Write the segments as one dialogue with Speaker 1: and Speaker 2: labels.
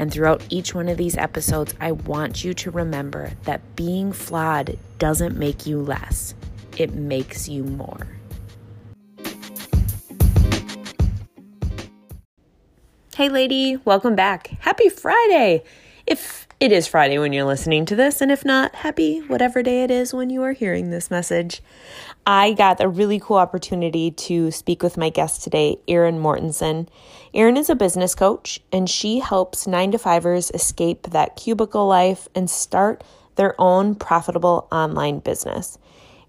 Speaker 1: And throughout each one of these episodes, I want you to remember that being flawed doesn't make you less, it makes you more. Hey, lady, welcome back. Happy Friday! If it is Friday when you're listening to this, and if not, happy whatever day it is when you are hearing this message. I got a really cool opportunity to speak with my guest today, Erin Mortensen. Erin is a business coach, and she helps nine to fivers escape that cubicle life and start their own profitable online business.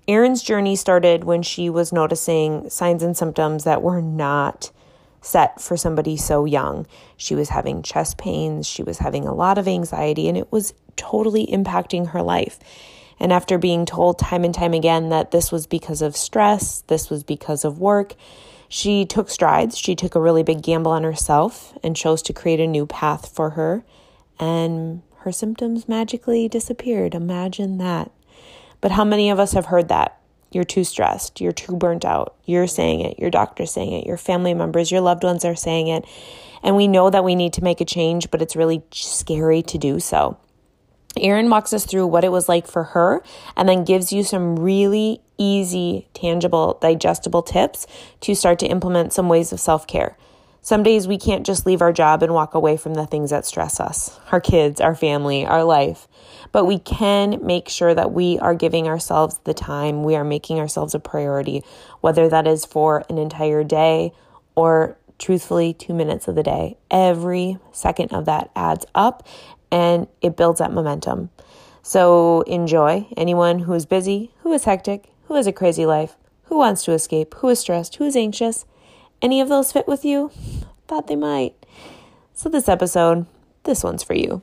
Speaker 1: Erin's journey started when she was noticing signs and symptoms that were not set for somebody so young. She was having chest pains, she was having a lot of anxiety, and it was totally impacting her life. And after being told time and time again that this was because of stress, this was because of work, she took strides. She took a really big gamble on herself and chose to create a new path for her. And her symptoms magically disappeared. Imagine that. But how many of us have heard that? You're too stressed. You're too burnt out. You're saying it. Your doctor's saying it. Your family members, your loved ones are saying it. And we know that we need to make a change, but it's really scary to do so. Erin walks us through what it was like for her and then gives you some really easy, tangible, digestible tips to start to implement some ways of self care. Some days we can't just leave our job and walk away from the things that stress us our kids, our family, our life. But we can make sure that we are giving ourselves the time, we are making ourselves a priority, whether that is for an entire day or truthfully two minutes of the day. Every second of that adds up and it builds that momentum. So enjoy anyone who is busy, who is hectic, who has a crazy life, who wants to escape, who is stressed, who is anxious. Any of those fit with you? Thought they might. So, this episode, this one's for you.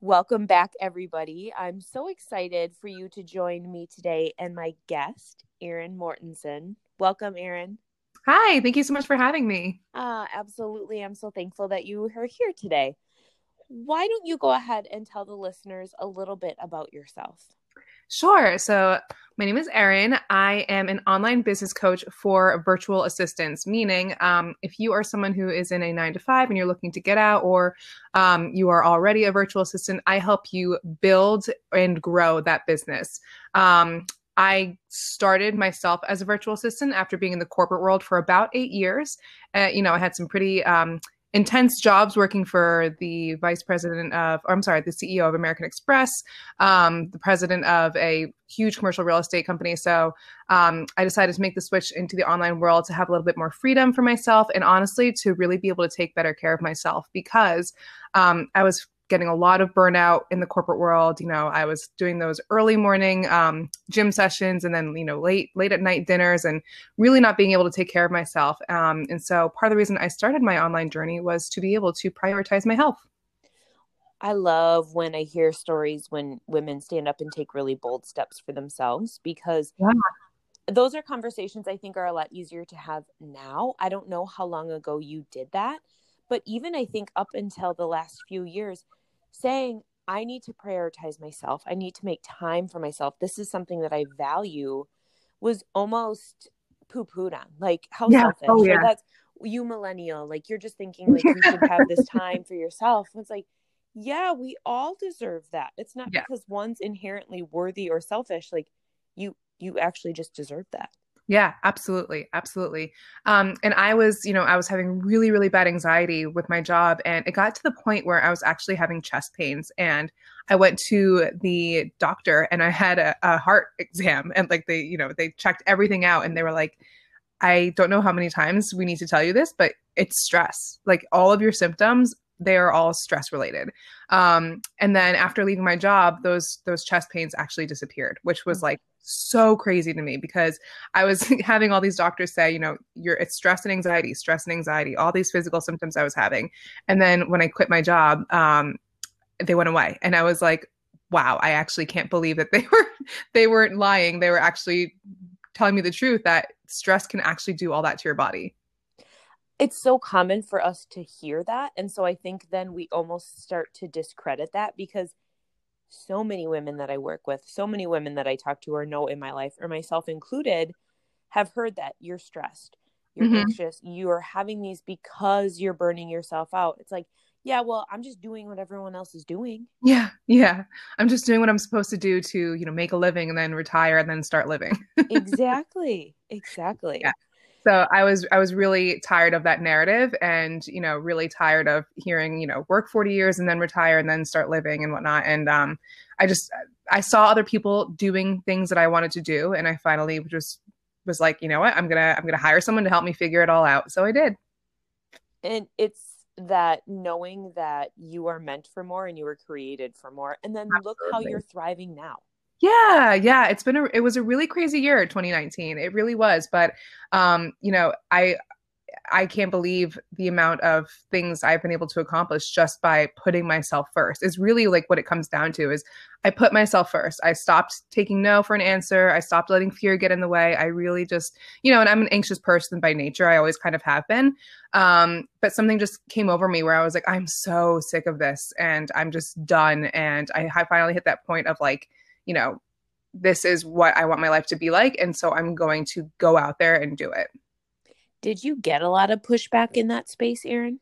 Speaker 1: Welcome back, everybody. I'm so excited for you to join me today and my guest, Erin Mortensen. Welcome, Erin.
Speaker 2: Hi, thank you so much for having me.
Speaker 1: Uh, absolutely. I'm so thankful that you are here today why don't you go ahead and tell the listeners a little bit about yourself?
Speaker 2: Sure. So, my name is Erin. I am an online business coach for virtual assistants, meaning um, if you are someone who is in a nine to five and you're looking to get out, or um, you are already a virtual assistant, I help you build and grow that business. Um, I started myself as a virtual assistant after being in the corporate world for about eight years. Uh, you know, I had some pretty um, intense jobs working for the vice president of, or I'm sorry, the CEO of American Express, um, the president of a huge commercial real estate company. So um, I decided to make the switch into the online world to have a little bit more freedom for myself and honestly to really be able to take better care of myself because um, I was getting a lot of burnout in the corporate world. You know, I was doing those early morning um, gym sessions and then, you know, late, late at night dinners and really not being able to take care of myself. Um, and so part of the reason I started my online journey was to be able to prioritize my health.
Speaker 1: I love when I hear stories when women stand up and take really bold steps for themselves because yeah. those are conversations I think are a lot easier to have now. I don't know how long ago you did that, but even I think up until the last few years, saying, I need to prioritize myself. I need to make time for myself. This is something that I value was almost poo pooed on. Like, how yeah. selfish. Oh, yeah. that's you, millennial. Like, you're just thinking, like, you should have this time for yourself. It's like, yeah, we all deserve that. It's not yeah. because one's inherently worthy or selfish. Like, you, you actually just deserve that.
Speaker 2: Yeah, absolutely. Absolutely. Um, and I was, you know, I was having really, really bad anxiety with my job. And it got to the point where I was actually having chest pains. And I went to the doctor and I had a, a heart exam. And like they, you know, they checked everything out and they were like, I don't know how many times we need to tell you this, but it's stress. Like all of your symptoms they are all stress related. Um, and then after leaving my job, those those chest pains actually disappeared, which was like so crazy to me because I was having all these doctors say, you know, you're it's stress and anxiety, stress and anxiety, all these physical symptoms I was having. And then when I quit my job, um, they went away, and I was like, wow, I actually can't believe that they were they weren't lying. They were actually telling me the truth that stress can actually do all that to your body.
Speaker 1: It's so common for us to hear that. And so I think then we almost start to discredit that because so many women that I work with, so many women that I talk to or know in my life, or myself included, have heard that you're stressed, you're mm-hmm. anxious, you are having these because you're burning yourself out. It's like, yeah, well, I'm just doing what everyone else is doing.
Speaker 2: Yeah, yeah. I'm just doing what I'm supposed to do to, you know, make a living and then retire and then start living.
Speaker 1: exactly. Exactly.
Speaker 2: Yeah. So I was I was really tired of that narrative and, you know, really tired of hearing, you know, work 40 years and then retire and then start living and whatnot. And um I just I saw other people doing things that I wanted to do and I finally just was like, you know what, I'm gonna I'm gonna hire someone to help me figure it all out. So I did.
Speaker 1: And it's that knowing that you are meant for more and you were created for more and then Absolutely. look how you're thriving now
Speaker 2: yeah yeah it's been a it was a really crazy year 2019 it really was but um you know i I can't believe the amount of things I've been able to accomplish just by putting myself first. Is really like what it comes down to is I put myself first. I stopped taking no for an answer. I stopped letting fear get in the way. I really just, you know, and I'm an anxious person by nature. I always kind of have been. Um, but something just came over me where I was like, I'm so sick of this and I'm just done. And I, I finally hit that point of like, you know, this is what I want my life to be like. And so I'm going to go out there and do it.
Speaker 1: Did you get a lot of pushback in that space, Erin?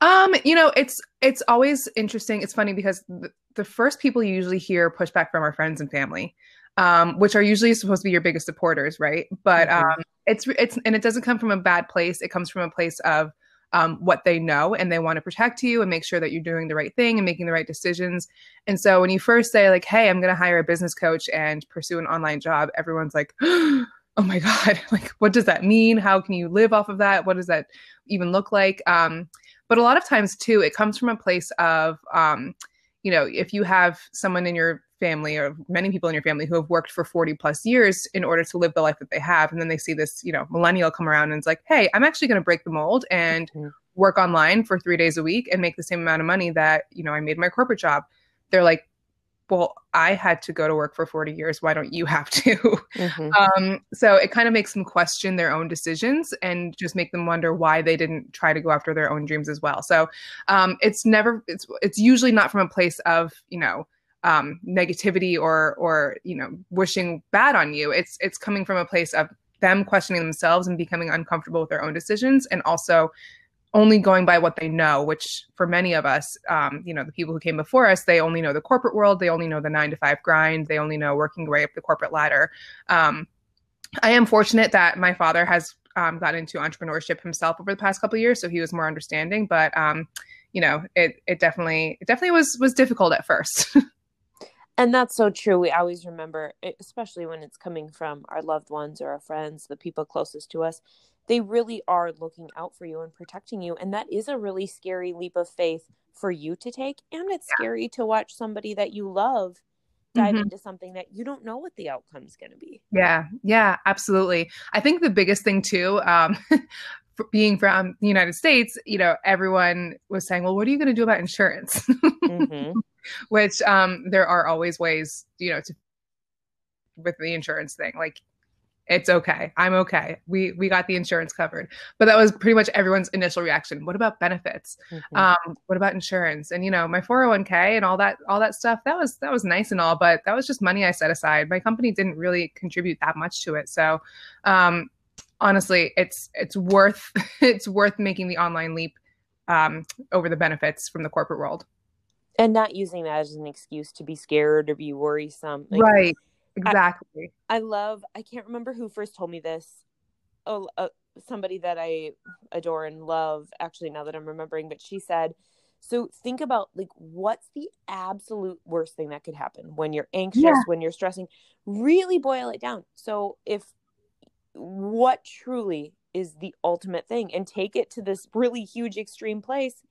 Speaker 2: Um, you know, it's it's always interesting. It's funny because the, the first people you usually hear pushback from are friends and family, um, which are usually supposed to be your biggest supporters, right? But mm-hmm. um, it's it's and it doesn't come from a bad place. It comes from a place of um, what they know and they want to protect you and make sure that you're doing the right thing and making the right decisions. And so when you first say like, "Hey, I'm going to hire a business coach and pursue an online job," everyone's like. oh my god like what does that mean how can you live off of that what does that even look like um, but a lot of times too it comes from a place of um, you know if you have someone in your family or many people in your family who have worked for 40 plus years in order to live the life that they have and then they see this you know millennial come around and it's like hey i'm actually going to break the mold and mm-hmm. work online for three days a week and make the same amount of money that you know i made my corporate job they're like well, I had to go to work for 40 years. Why don't you have to? Mm-hmm. Um, so it kind of makes them question their own decisions and just make them wonder why they didn't try to go after their own dreams as well. So um, it's never, it's, it's usually not from a place of, you know, um, negativity or, or, you know, wishing bad on you. It's, it's coming from a place of them questioning themselves and becoming uncomfortable with their own decisions and also only going by what they know, which for many of us, um, you know, the people who came before us, they only know the corporate world, they only know the nine to five grind, they only know working way up the corporate ladder. Um, I am fortunate that my father has um, gotten into entrepreneurship himself over the past couple years, so he was more understanding. But um, you know, it it definitely it definitely was was difficult at first.
Speaker 1: and that's so true. We always remember, especially when it's coming from our loved ones or our friends, the people closest to us they really are looking out for you and protecting you. And that is a really scary leap of faith for you to take. And it's yeah. scary to watch somebody that you love dive mm-hmm. into something that you don't know what the outcome is going to be.
Speaker 2: Yeah, yeah, absolutely. I think the biggest thing too, um, being from the United States, you know, everyone was saying, "Well, what are you going to do about insurance?" mm-hmm. Which um, there are always ways, you know, to with the insurance thing. Like it's okay. I'm okay. We we got the insurance covered. But that was pretty much everyone's initial reaction. What about benefits? Mm-hmm. Um, what about insurance? And you know, my 401k and all that all that stuff. That was that was nice and all, but that was just money I set aside. My company didn't really contribute that much to it. So, um, honestly, it's it's worth it's worth making the online leap um, over the benefits from the corporate world.
Speaker 1: And not using that as an excuse to be scared or be worrisome.
Speaker 2: Like, right Exactly.
Speaker 1: I, I, love, I can't remember who first told me this. Oh, uh, somebody that I adore and love, actually, now that I'm remembering, but she said, so think about like what's the absolute worst thing that could happen when you're anxious, yeah. when you're stressing. Really boil it down. So if what truly is the ultimate thing and take it to this really huge extreme place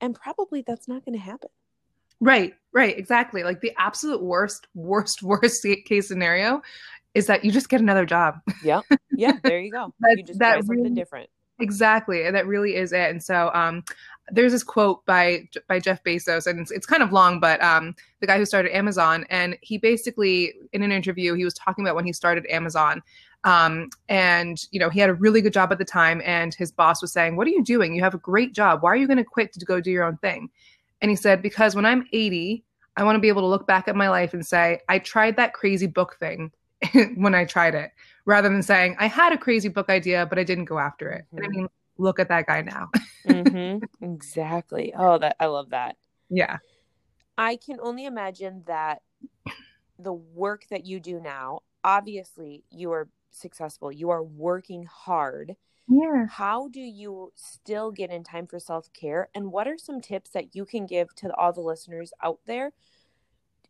Speaker 1: and probably that's not going to happen.
Speaker 2: Right, right, exactly. Like the absolute worst, worst, worst case scenario is that you just get another job.
Speaker 1: Yeah, yeah. There you go. that, you just that try something really, different.
Speaker 2: Exactly, and that really is it. And so, um, there's this quote by by Jeff Bezos, and it's, it's kind of long, but um, the guy who started Amazon, and he basically in an interview he was talking about when he started Amazon, um, and you know he had a really good job at the time, and his boss was saying, "What are you doing? You have a great job. Why are you going to quit to go do your own thing?" And he said, "Because when I'm 80, I want to be able to look back at my life and say I tried that crazy book thing when I tried it, rather than saying I had a crazy book idea but I didn't go after it." Mm-hmm. And I mm-hmm. mean look at that guy now.
Speaker 1: mm-hmm. Exactly. Oh, that I love that.
Speaker 2: Yeah.
Speaker 1: I can only imagine that the work that you do now, obviously you are successful. You are working hard.
Speaker 2: Yeah.
Speaker 1: How do you still get in time for self-care and what are some tips that you can give to all the listeners out there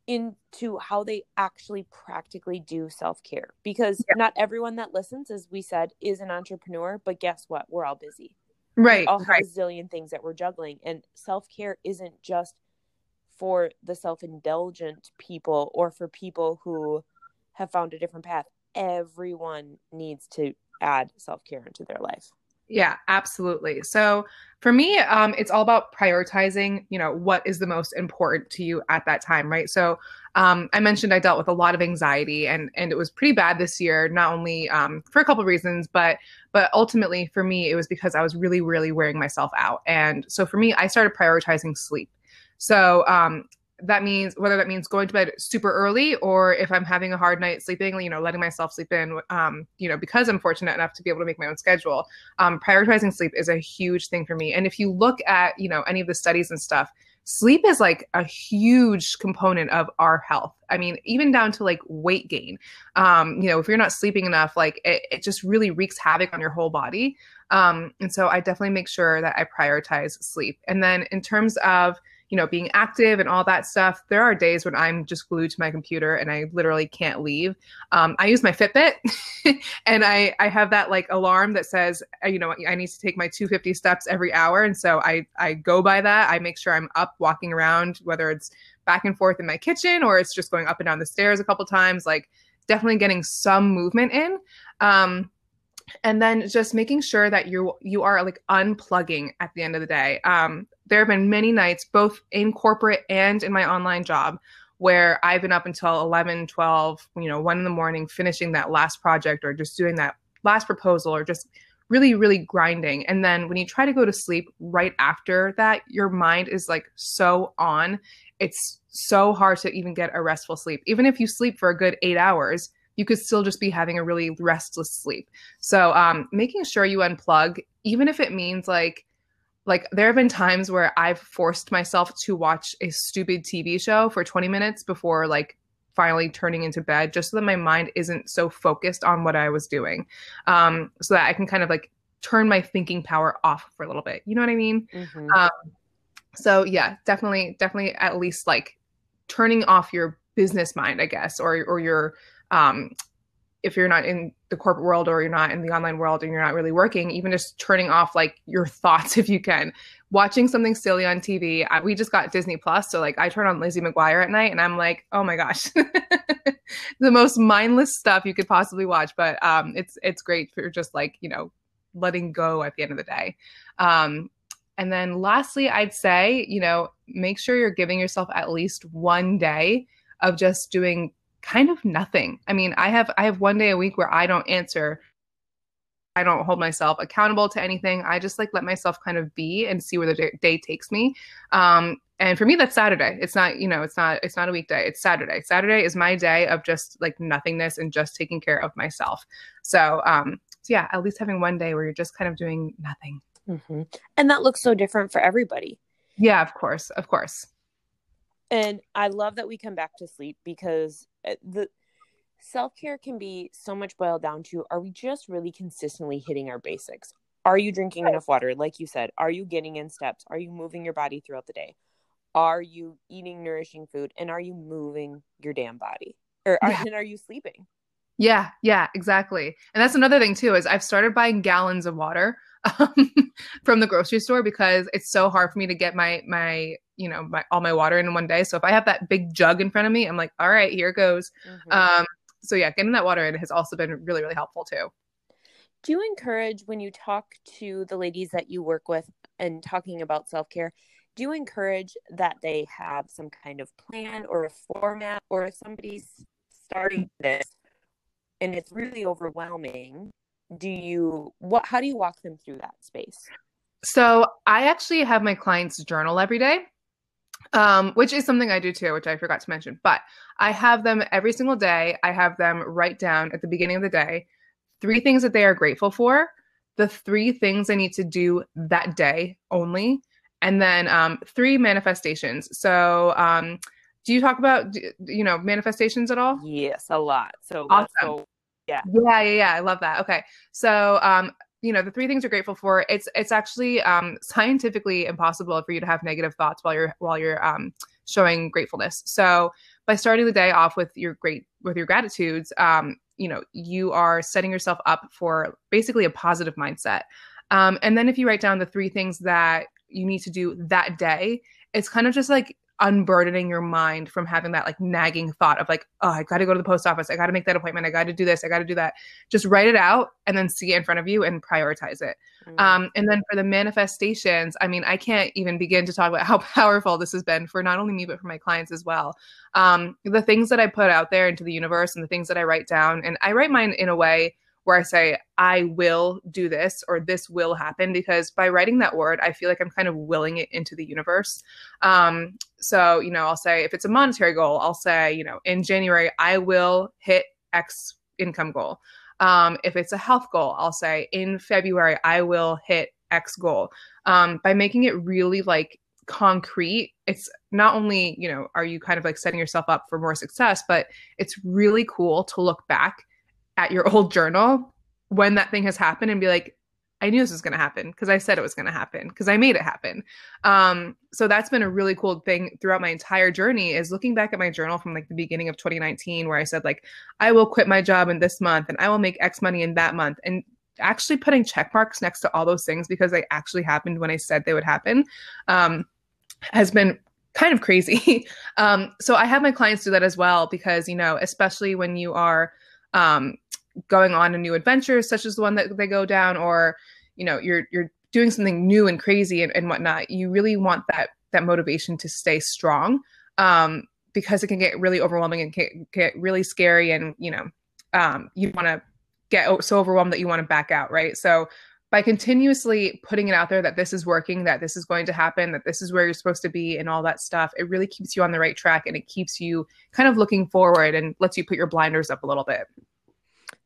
Speaker 1: into how they actually practically do self care because yeah. not everyone that listens, as we said, is an entrepreneur. But guess what? We're all busy.
Speaker 2: Right.
Speaker 1: We all have
Speaker 2: right.
Speaker 1: a zillion things that we're juggling. And self care isn't just for the self indulgent people or for people who have found a different path. Everyone needs to add self care into their life.
Speaker 2: Yeah, absolutely. So for me, um, it's all about prioritizing, you know, what is the most important to you at that time, right? So um, I mentioned I dealt with a lot of anxiety and and it was pretty bad this year, not only um, for a couple reasons, but but ultimately for me, it was because I was really, really wearing myself out. And so for me, I started prioritizing sleep. So um, that means whether that means going to bed super early or if I'm having a hard night sleeping, you know, letting myself sleep in, um, you know, because I'm fortunate enough to be able to make my own schedule. Um, prioritizing sleep is a huge thing for me. And if you look at, you know, any of the studies and stuff, sleep is like a huge component of our health. I mean, even down to like weight gain. Um, you know, if you're not sleeping enough, like it, it just really wreaks havoc on your whole body. Um, and so I definitely make sure that I prioritize sleep. And then in terms of, you know, being active and all that stuff, there are days when I'm just glued to my computer and I literally can't leave. Um, I use my Fitbit and I, I have that like alarm that says, uh, you know, I need to take my 250 steps every hour. And so I, I go by that. I make sure I'm up walking around, whether it's back and forth in my kitchen or it's just going up and down the stairs a couple times, like definitely getting some movement in. Um, and then just making sure that you you are like unplugging at the end of the day um, there have been many nights, both in corporate and in my online job, where I've been up until 11, 12, you know, one in the morning, finishing that last project or just doing that last proposal or just really, really grinding. And then when you try to go to sleep right after that, your mind is like so on. It's so hard to even get a restful sleep. Even if you sleep for a good eight hours, you could still just be having a really restless sleep. So, um, making sure you unplug, even if it means like like there have been times where I've forced myself to watch a stupid TV show for 20 minutes before like finally turning into bed just so that my mind isn't so focused on what I was doing. Um, so that I can kind of like turn my thinking power off for a little bit. You know what I mean? Mm-hmm. Um, so yeah, definitely, definitely at least like turning off your business mind, I guess, or or your um, if you're not in the corporate world or you're not in the online world and you're not really working, even just turning off like your thoughts if you can. Watching something silly on TV. I, we just got Disney Plus, so like I turn on Lizzie McGuire at night and I'm like, oh my gosh, the most mindless stuff you could possibly watch. But um, it's it's great for just like you know letting go at the end of the day. Um, and then lastly, I'd say you know make sure you're giving yourself at least one day of just doing kind of nothing. I mean, I have I have one day a week where I don't answer. I don't hold myself accountable to anything. I just like let myself kind of be and see where the day, day takes me. Um, and for me, that's Saturday. It's not, you know, it's not, it's not a weekday. It's Saturday. Saturday is my day of just like nothingness and just taking care of myself. So, um, so yeah, at least having one day where you're just kind of doing nothing.
Speaker 1: Mm-hmm. And that looks so different for everybody.
Speaker 2: Yeah, of course, of course.
Speaker 1: And I love that we come back to sleep because the self care can be so much boiled down to are we just really consistently hitting our basics? Are you drinking enough water? Like you said, are you getting in steps? Are you moving your body throughout the day? Are you eating nourishing food? And are you moving your damn body? Or yeah. are, and are you sleeping?
Speaker 2: Yeah, yeah, exactly. And that's another thing too is I've started buying gallons of water um, from the grocery store because it's so hard for me to get my my you know my all my water in one day. So if I have that big jug in front of me, I'm like, all right, here it goes. Mm-hmm. Um, so yeah, getting that water in has also been really really helpful too.
Speaker 1: Do you encourage when you talk to the ladies that you work with and talking about self-care do you encourage that they have some kind of plan or a format or if somebody's starting this and it's really overwhelming do you what how do you walk them through that space
Speaker 2: so i actually have my clients journal every day um, which is something I do too, which I forgot to mention. But I have them every single day. I have them write down at the beginning of the day three things that they are grateful for, the three things they need to do that day only, and then um, three manifestations. So, um, do you talk about you know manifestations at all?
Speaker 1: Yes, a lot. So
Speaker 2: awesome. Go, yeah, yeah, yeah, yeah. I love that. Okay, so um, you know the three things you're grateful for it's it's actually um, scientifically impossible for you to have negative thoughts while you're while you're um, showing gratefulness. So by starting the day off with your great with your gratitudes um, you know you are setting yourself up for basically a positive mindset. Um, and then if you write down the three things that you need to do that day it's kind of just like unburdening your mind from having that like nagging thought of like, oh, I got to go to the post office. I got to make that appointment. I got to do this. I got to do that. Just write it out and then see it in front of you and prioritize it. Mm-hmm. Um, and then for the manifestations, I mean, I can't even begin to talk about how powerful this has been for not only me, but for my clients as well. Um, the things that I put out there into the universe and the things that I write down, and I write mine in a way where I say, I will do this or this will happen because by writing that word, I feel like I'm kind of willing it into the universe. Um, so, you know, I'll say if it's a monetary goal, I'll say, you know, in January, I will hit X income goal. Um, if it's a health goal, I'll say in February, I will hit X goal. Um, by making it really like concrete, it's not only, you know, are you kind of like setting yourself up for more success, but it's really cool to look back at your old journal when that thing has happened and be like, I knew this was going to happen because I said it was going to happen because I made it happen. Um, so that's been a really cool thing throughout my entire journey is looking back at my journal from like the beginning of 2019 where I said like I will quit my job in this month and I will make X money in that month and actually putting check marks next to all those things because they actually happened when I said they would happen um, has been kind of crazy. um, so I have my clients do that as well because you know especially when you are um, going on a new adventure, such as the one that they go down, or you know, you're you're doing something new and crazy and, and whatnot. You really want that that motivation to stay strong, um, because it can get really overwhelming and get really scary, and you know, um, you want to get so overwhelmed that you want to back out, right? So by continuously putting it out there that this is working, that this is going to happen, that this is where you're supposed to be, and all that stuff, it really keeps you on the right track and it keeps you kind of looking forward and lets you put your blinders up a little bit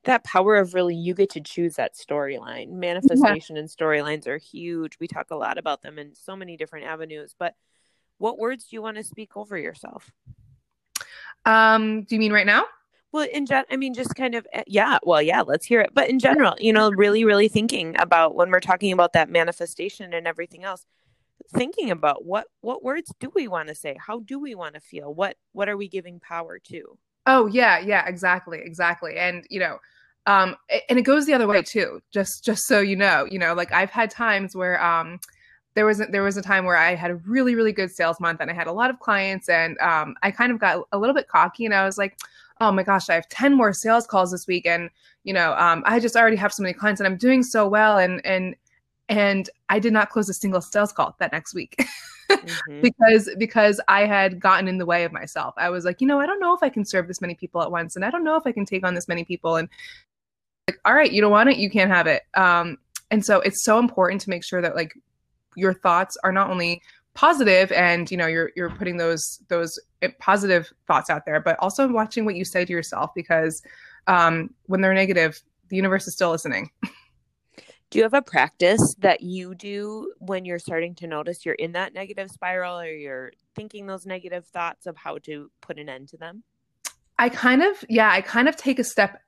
Speaker 1: that power of really you get to choose that storyline. Manifestation yeah. and storylines are huge. We talk a lot about them in so many different avenues but what words do you want to speak over yourself?
Speaker 2: Um do you mean right now?
Speaker 1: Well in gen i mean just kind of eh, yeah well yeah let's hear it. But in general you know really really thinking about when we're talking about that manifestation and everything else thinking about what what words do we want to say? How do we want to feel? What what are we giving power to
Speaker 2: Oh yeah, yeah, exactly, exactly. And you know, um, and it goes the other way too. Just just so you know, you know, like I've had times where um, there was a, there was a time where I had a really really good sales month and I had a lot of clients and um, I kind of got a little bit cocky and I was like, oh my gosh, I have ten more sales calls this week and you know, um, I just already have so many clients and I'm doing so well and and and I did not close a single sales call that next week. mm-hmm. because because I had gotten in the way of myself. I was like, you know, I don't know if I can serve this many people at once, and I don't know if I can take on this many people. And like, all right, you don't want it, you can't have it. Um, and so it's so important to make sure that like your thoughts are not only positive and you know you're you're putting those those positive thoughts out there but also watching what you say to yourself because um, when they're negative the universe is still listening
Speaker 1: do you have a practice that you do when you're starting to notice you're in that negative spiral or you're thinking those negative thoughts of how to put an end to them?
Speaker 2: I kind of, yeah, I kind of take a step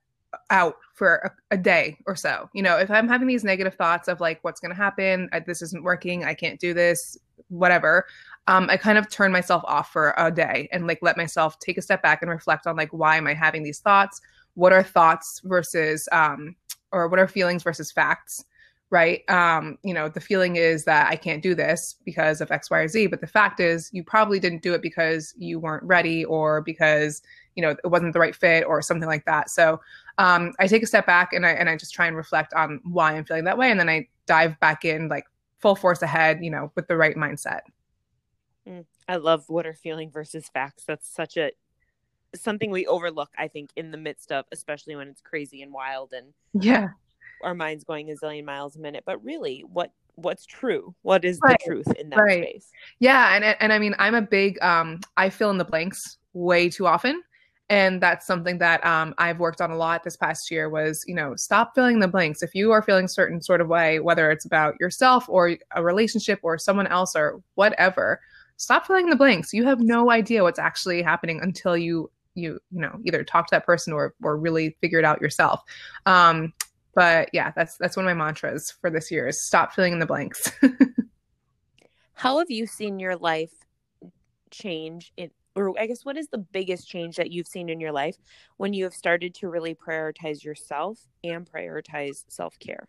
Speaker 2: out for a, a day or so. You know, if I'm having these negative thoughts of like, what's going to happen? I, this isn't working. I can't do this, whatever. Um, I kind of turn myself off for a day and like let myself take a step back and reflect on like, why am I having these thoughts? What are thoughts versus, um, or what are feelings versus facts? Right? Um, you know, the feeling is that I can't do this because of X, Y, or Z. But the fact is, you probably didn't do it because you weren't ready or because, you know, it wasn't the right fit or something like that. So um, I take a step back and I, and I just try and reflect on why I'm feeling that way. And then I dive back in like full force ahead, you know, with the right mindset.
Speaker 1: Mm, I love what are feeling versus facts. That's such a something we overlook, I think, in the midst of, especially when it's crazy and wild and
Speaker 2: yeah,
Speaker 1: our minds going a zillion miles a minute. But really, what what's true? What is right. the truth in that right. space?
Speaker 2: Yeah, and and I mean, I'm a big um, I fill in the blanks way too often and that's something that um, i've worked on a lot this past year was you know stop filling the blanks if you are feeling certain sort of way whether it's about yourself or a relationship or someone else or whatever stop filling the blanks you have no idea what's actually happening until you you you know either talk to that person or or really figure it out yourself um but yeah that's that's one of my mantras for this year is stop filling in the blanks
Speaker 1: how have you seen your life change in or I guess what is the biggest change that you've seen in your life when you have started to really prioritize yourself and prioritize self care?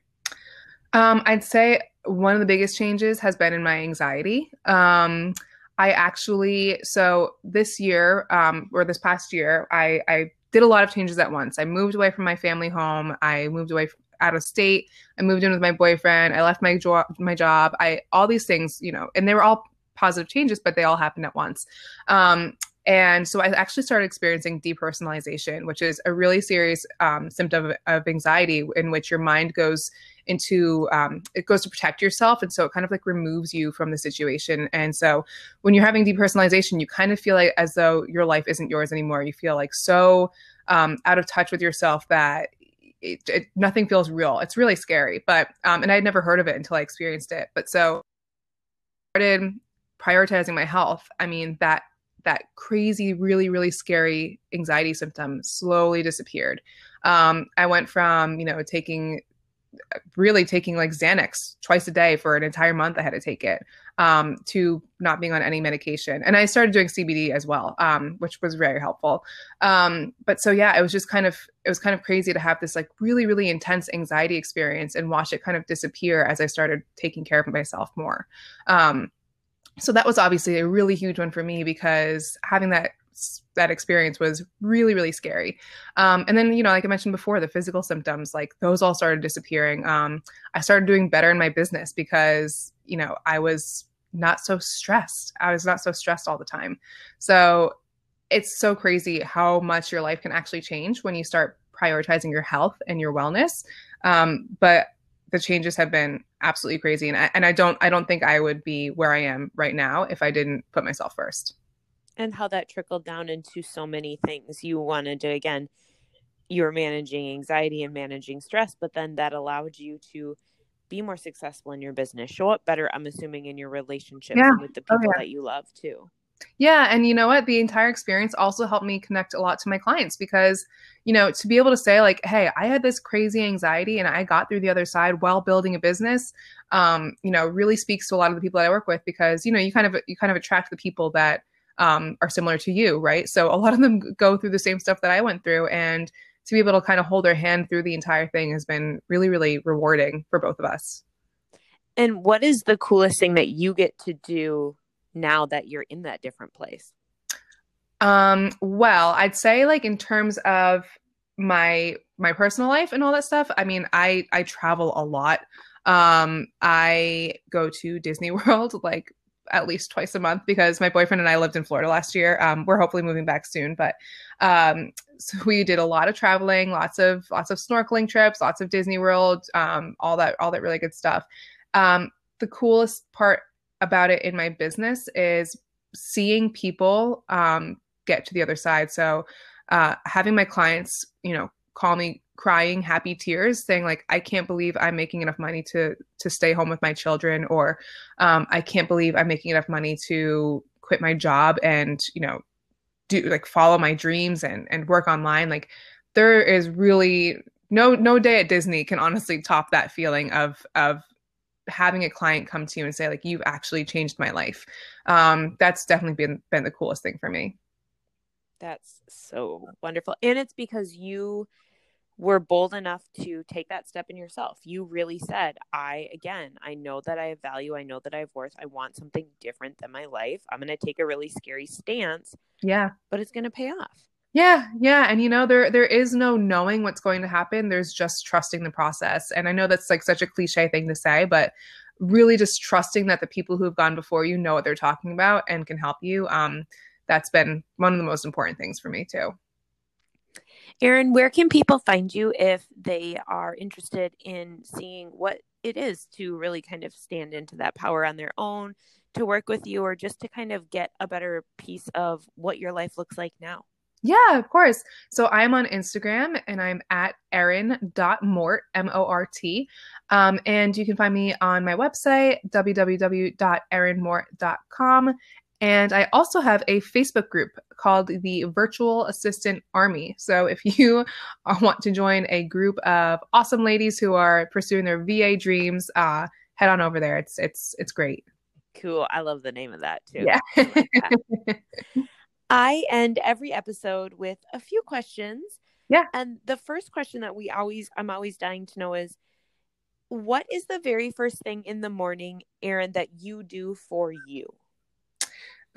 Speaker 2: Um, I'd say one of the biggest changes has been in my anxiety. Um, I actually, so this year, um, or this past year, I, I did a lot of changes at once. I moved away from my family home. I moved away out of state. I moved in with my boyfriend. I left my job, my job. I all these things, you know, and they were all positive changes, but they all happened at once. Um, and so I actually started experiencing depersonalization, which is a really serious um, symptom of, of, anxiety in which your mind goes into um, it goes to protect yourself, and so it kind of like removes you from the situation. And so when you're having depersonalization, you kind of feel like as though your life isn't yours anymore. You feel like so um, out of touch with yourself that it, it, nothing feels real. It's really scary. But um, and I had never heard of it until I experienced it. But so started prioritizing my health, I mean, that that crazy, really, really scary anxiety symptom slowly disappeared. Um, I went from, you know, taking really taking like Xanax twice a day for an entire month. I had to take it um, to not being on any medication. And I started doing CBD as well, um, which was very helpful. Um, but so, yeah, it was just kind of, it was kind of crazy to have this like really, really intense anxiety experience and watch it kind of disappear as I started taking care of myself more. Um, so that was obviously a really huge one for me because having that that experience was really really scary. Um, and then you know like i mentioned before the physical symptoms like those all started disappearing. Um, i started doing better in my business because you know i was not so stressed. I was not so stressed all the time. So it's so crazy how much your life can actually change when you start prioritizing your health and your wellness. Um, but the changes have been absolutely crazy and I, and I don't I don't think I would be where I am right now if I didn't put myself first.
Speaker 1: And how that trickled down into so many things. You wanted to again you were managing anxiety and managing stress, but then that allowed you to be more successful in your business, show up better, I'm assuming, in your relationships yeah. with the oh, people oh, yeah. that you love too.
Speaker 2: Yeah. And you know what? The entire experience also helped me connect a lot to my clients because, you know, to be able to say, like, hey, I had this crazy anxiety and I got through the other side while building a business, um, you know, really speaks to a lot of the people that I work with because, you know, you kind of you kind of attract the people that um, are similar to you, right? So a lot of them go through the same stuff that I went through. And to be able to kind of hold their hand through the entire thing has been really, really rewarding for both of us.
Speaker 1: And what is the coolest thing that you get to do now that you're in that different place?
Speaker 2: Um, well, I'd say like in terms of my my personal life and all that stuff, I mean, I I travel a lot. Um, I go to Disney World like at least twice a month because my boyfriend and I lived in Florida last year. Um, we're hopefully moving back soon, but um, so we did a lot of traveling, lots of lots of snorkeling trips, lots of Disney World, um, all that all that really good stuff. Um, the coolest part about it in my business is seeing people um, get to the other side. So uh, having my clients, you know, call me crying happy tears saying like i can't believe i'm making enough money to to stay home with my children or um, i can't believe i'm making enough money to quit my job and you know do like follow my dreams and and work online like there is really no no day at disney can honestly top that feeling of of having a client come to you and say like you've actually changed my life. Um, that's definitely been been the coolest thing for me.
Speaker 1: That's so wonderful. And it's because you were bold enough to take that step in yourself. You really said i again i know that i have value. I know that i have worth. I want something different than my life. I'm going to take a really scary stance
Speaker 2: yeah.
Speaker 1: but it's going to pay off
Speaker 2: yeah, yeah, and you know there there is no knowing what's going to happen. There's just trusting the process. And I know that's like such a cliche thing to say, but really just trusting that the people who have gone before you know what they're talking about and can help you. Um, that's been one of the most important things for me too.
Speaker 1: Erin, where can people find you if they are interested in seeing what it is to really kind of stand into that power on their own, to work with you, or just to kind of get a better piece of what your life looks like now?
Speaker 2: Yeah, of course. So I'm on Instagram and I'm at erin.mort, M O R T. Um, and you can find me on my website, www.erinmort.com. And I also have a Facebook group called the Virtual Assistant Army. So if you want to join a group of awesome ladies who are pursuing their VA dreams, uh, head on over there. It's it's it's great.
Speaker 1: Cool. I love the name of that too.
Speaker 2: Yeah.
Speaker 1: I, end every episode with a few questions.
Speaker 2: Yeah.
Speaker 1: And the first question that we always I'm always dying to know is what is the very first thing in the morning, Erin, that you do for you?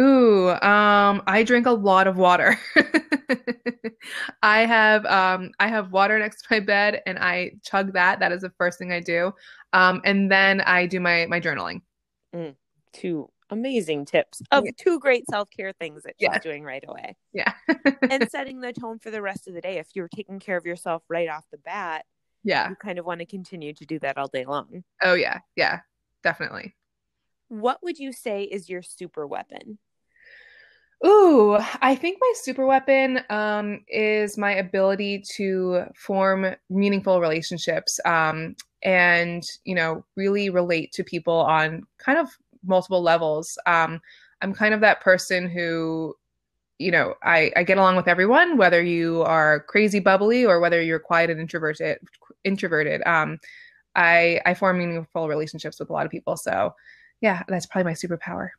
Speaker 2: Ooh, um, I drink a lot of water. I have um, I have water next to my bed, and I chug that. That is the first thing I do, um, and then I do my my journaling.
Speaker 1: Mm, two amazing tips of yeah. two great self care things that she's
Speaker 2: Yeah.
Speaker 1: doing right away,
Speaker 2: Yeah,
Speaker 1: and setting the tone for the rest of the day. If you're taking care of yourself right off the bat,
Speaker 2: yeah.
Speaker 1: you kind of want to continue to do that all day long.
Speaker 2: Oh yeah, yeah, definitely.
Speaker 1: What would you say is your super weapon?
Speaker 2: Ooh, I think my super weapon um, is my ability to form meaningful relationships um, and, you know, really relate to people on kind of multiple levels. Um, I'm kind of that person who, you know, I, I get along with everyone, whether you are crazy bubbly or whether you're quiet and introverted. Introverted. Um, I I form meaningful relationships with a lot of people. So, yeah, that's probably my superpower.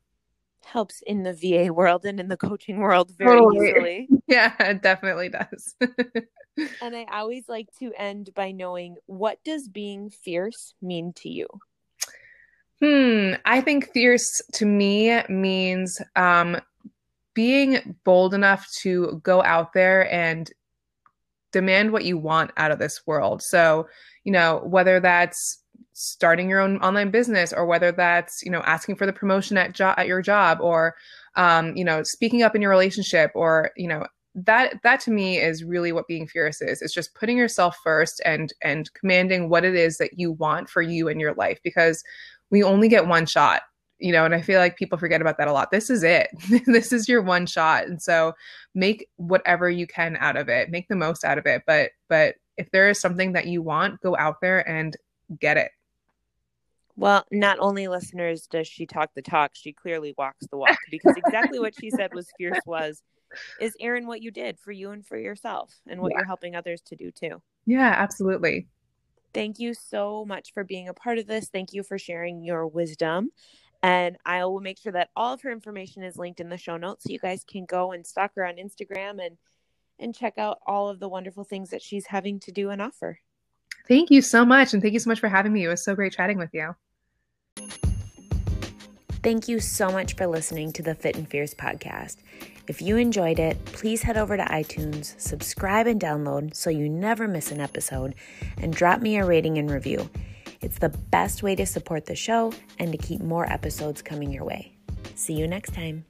Speaker 1: Helps in the VA world and in the coaching world very
Speaker 2: Totally.
Speaker 1: easily.
Speaker 2: Yeah, it definitely does.
Speaker 1: And I always like to end by knowing what does being fierce mean to you?
Speaker 2: Hmm. I think fierce to me means um, being bold enough to go out there and demand what you want out of this world. So, you know, whether that's starting your own online business or whether that's, you know, asking for the promotion at job at your job or um, you know, speaking up in your relationship or, you know, that that to me is really what being fierce is. It's just putting yourself first and and commanding what it is that you want for you and your life because we only get one shot you know and i feel like people forget about that a lot. This is it. This is your one shot. And so make whatever you can out of it. Make the most out of it. But but if there is something that you want go out there and get it.
Speaker 1: Well, not only listeners does she talk the talk, she clearly walks the walk because exactly what she said was fierce was is Erin what you did for you and for yourself and what
Speaker 2: Yeah.
Speaker 1: you're helping others to do too.
Speaker 2: yeah absolutely
Speaker 1: Thank you so much for being a part of this. Thank you for sharing your wisdom. And I will make sure that all of her information is linked in the show notes so you guys can go and stalk her on Instagram and and check out all of the wonderful things that she's having to do and offer.
Speaker 2: thank you so much and thank you so much for having me it was so great chatting with you
Speaker 1: Thank you so much for listening to the Fit and Fierce podcast. If you enjoyed it, please head over to iTunes, subscribe and download so you never miss an episode, and drop me a rating and review. It's the best way to support the show and to keep more episodes coming your way. See you next time.